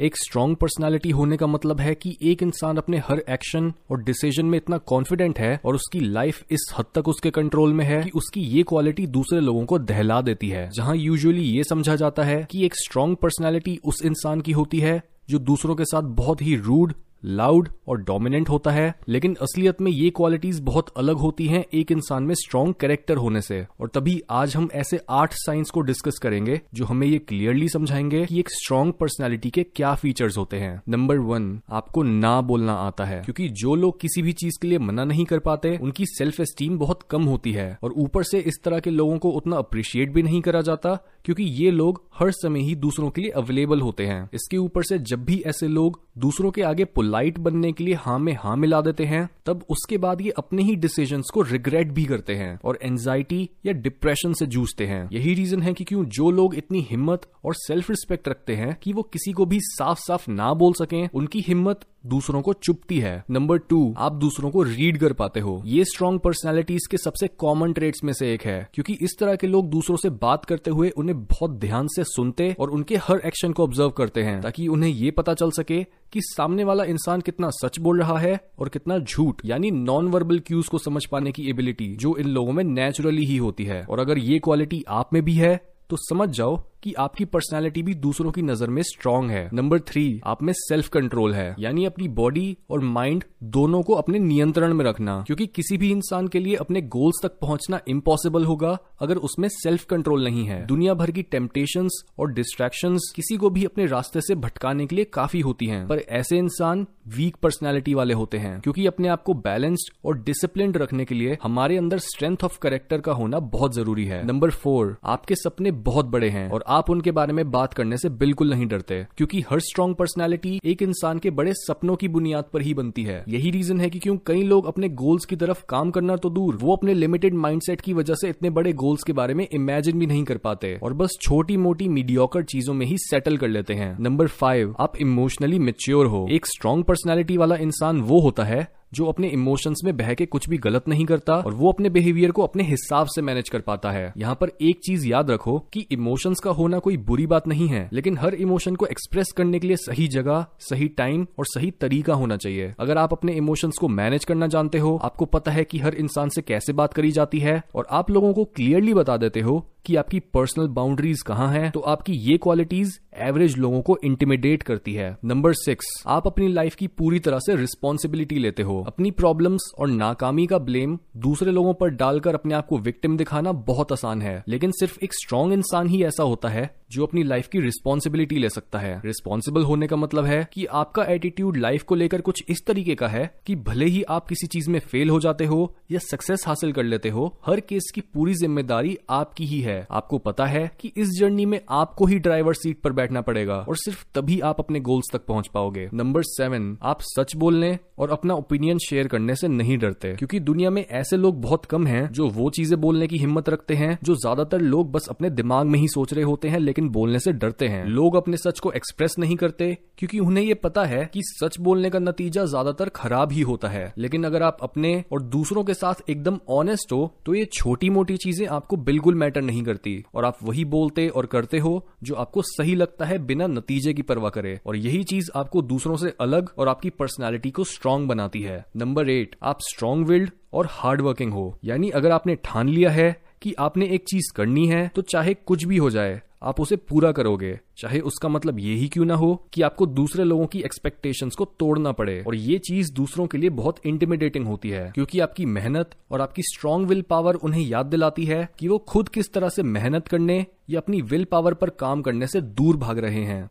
एक strong personality होने का मतलब है कि एक इंसान अपने हर एक्शन और डिसीज़न में इतना कॉन्फिडेंट है और उसकी लाइफ इस हद तक उसके कंट्रोल में है कि उसकी ये क्वालिटी दूसरे लोगों को दहला देती है। जहाँ यूजुअली ये समझा जाता है कि एक स्ट्रांग पर्सनैलिटी उस इंसान की होती है जो दूसरों के साथ बहुत ही रूड लाउड और डोमिनेंट होता है, लेकिन असलियत में ये क्वालिटीज बहुत अलग होती हैं एक इंसान में स्ट्रॉन्ग कैरेक्टर होने से। और तभी आज हम ऐसे आठ साइंस को डिस्कस करेंगे, जो हमें ये क्लियरली समझाएँगे कि एक स्ट्रॉन्ग पर्सनैलिटी के क्या फीचर्स होते हैं। नंबर वन आपको ना बोलना आता है, क्योंकि जो लोग किसी भी चीज़ के लिए मना नहीं कर पाते, उनकी सेल्फ एस्टीम बहुत कम होती है। और ऊपर से इस तरह के लोगों को उतना अप्रिशिएट भी नहीं करा जाता क्योंकि ये लोग हर समय ही दूसरों के लिए अवेलेबल होते हैं। इसके ऊपर से जब भी ऐसे लोग दूसरों के आगे पोलाइट बनने के लिए हाँ में हाँ मिला देते हैं, तब उसके बाद ये अपने ही डिसीज़न को रिग्रेट भी करते हैं और एंजाइटी या डिप्रेशन से जूझते हैं। यही रीजन है कि क्यों जो लोग इतनी हिम्मत और सेल्फ रिस्पेक्ट रखते हैं कि वो किसी को भी साफ़ साफ़ ना बोल सकें, उनकी हिम्मत दूसरों को चुपती है। नंबर टू आप दूसरों को रीड कर पाते हो। ये स्ट्रॉन्ग पर्सनैलिटीज के सबसे कॉमन ट्रेट्स में से एक है, क्योंकि इस तरह के लोग दूसरों से बात करते हुए उन्हें बहुत ध्यान से सुनते और उनके हर एक्शन को ऑब्ज़र्व करते हैं, ताकि उन्हें ये पता चल सके कि सामने वाला इंसान कितना सच बोल रहा है और कितना झूठ, यानी नॉन वर्बल क्यूज को समझ पाने की एबिलिटी जो इन लोगों में नेचुरली ही होती है। और अगर ये क्वालिटी आप में भी है तो समझ जाओ कि आपकी पर्सनैलिटी भी दूसरों की नज़र में स्ट्रांग है। नंबर थ्री आप में सेल्फ कंट्रोल है। यानी अपनी बॉडी और माइंड दोनों को अपने नियंत्रण में रखना। क्योंकि किसी भी इंसान के लिए अपने गोल्स तक पहुँचना इम्पॉसिबल होगा, अगर उसमें सेल्फ कंट्रोल नहीं है। दुनिया भर की टेम्पटेशन और डिस्ट्रैक्शन किसी को भी अपने रास्ते से भटकाने के लिए काफ़ी होती है। पर ऐसे इंसान वीक पर्सनैलिटी वाले होते हैं। क्योंकि अपने आप को बैलेंस्ड और डिसिप्लिन रखने के लिए हमारे अंदर स्ट्रेंथ ऑफ़ करेक्टर का होना बहुत ज़रूरी है। नंबर फोर आपके सपने बहुत बड़े हैं और आप उनके बारे में बात करने से बिल्कुल नहीं डरते, क्योंकि हर स्ट्रॉन्ग पर्सनैलिटी एक इंसान के बड़े सपनों की बुनियाद पर ही बनती है। यही रीजन है कि क्यों कई लोग अपने गोल्स की तरफ़ काम करना तो दूर, वो अपने लिमिटेड माइंडसेट की वजह से इतने बड़े गोल्स के बारे में इमेजिन भी नहीं कर पाते और बस छोटी मोटी मीडियोकर चीज़ों में ही सेटल कर लेते हैं। नंबर फाइव आप इमोशनली मेच्योर हो। एक स्ट्रॉन्ग पर्सनैलिटी वाला इंसान वो होता है जो अपने इमोशंस में बह के कुछ भी गलत नहीं करता और वो अपने बिहेवियर को अपने हिसाब से मैनेज कर पाता है। यहाँ पर एक चीज़ याद रखो कि इमोशंस का होना कोई बुरी बात नहीं है, लेकिन हर इमोशन को एक्सप्रेस करने के लिए सही जगह, सही टाइम और सही तरीका होना चाहिए। अगर आप अपने इमोशंस को मैनेज करना जानते हो, आपको पता है कि हर इंसान से कैसे बात करी जाती है और आप लोगों को क्लियरली बता देते हो कि आपकी पर्सनल बाउंड्रीज कहाँ हैं तो आपकी ये क्वालिटीज एवरेज लोगों को इंटिमिडेट करती है। नंबर सिक्स आप अपनी लाइफ की पूरी तरह से रिस्पॉन्सिबिलिटी लेते हो। अपनी प्रॉब्लम्स और नाकामी का ब्लेम दूसरे लोगों पर डालकर अपने आप को विक्टिम दिखाना बहुत आसान है, लेकिन सिर्फ़ एक स्ट्रांग इंसान ही ऐसा होता है जो अपनी लाइफ की रिस्पॉन्सिबिलिटी ले सकता है। रिस्पॉन्सिबल होने का मतलब है कि आपका एटीट्यूड लाइफ को लेकर कुछ इस तरीके का है कि भले ही आप किसी चीज़ में फेल हो जाते हो या सक्सेस हासिल कर लेते हो, हर केस की पूरी ज़िम्मेदारी आपकी ही है। आपको पता है कि इस जर्नी में आपको ही ड्राइवर सीट पर बैठना पड़ेगा और सिर्फ़ तभी आप अपने गोल्स तक पहुँच पाओगे। नंबर सेवन आप सच बोलने और अपना ओपिनियन शेयर करने से नहीं डरते, क्योंकि दुनिया में ऐसे लोग बहुत कम हैं जो वो चीज़ें बोलने की हिम्मत रखते हैं, जो ज़्यादातर लोग बस अपने दिमाग में ही सोच रहे होते हैं, लेकिन लेकिन बोलने से डरते हैं। लोग अपने सच को एक्सप्रेस नहीं करते, क्योंकि उन्हें ये पता है कि सच बोलने का नतीजा ज़्यादातर खराब ही होता है। लेकिन अगर आप अपने और दूसरों के साथ एकदम ऑनेस्ट हो तो ये छोटी मोटी चीज़ें आपको बिल्कुल मैटर नहीं करती। और आप वही बोलते और करते हो, जो आपको सही लगता है बिना नतीजे की परवाह करे। और यही चीज़ आपको दूसरों से अलग और आपकी पर्सनैलिटी को स्ट्रांग बनाती है। नंबर एट आप स्ट्रांग विल्ड और हार्ड वर्किंग हो। यानी अगर आपने ठान लिया है कि आपने एक चीज़ करनी है तो चाहे कुछ भी हो जाए आप उसे पूरा करोगे। चाहे उसका मतलब ये ही क्यों ना हो कि आपको दूसरे लोगों की एक्सपेक्टेशंस को तोड़ना पड़े। और ये चीज़ दूसरों के लिए बहुत इंटिमिडेटिंग होती है, क्योंकि आपकी मेहनत और आपकी स्ट्रांग विल पावर उन्हें याद दिलाती है कि वो खुद किस तरह से मेहनत करने या अपनी विल पावर पर काम करने से दूर भाग रहे हैं।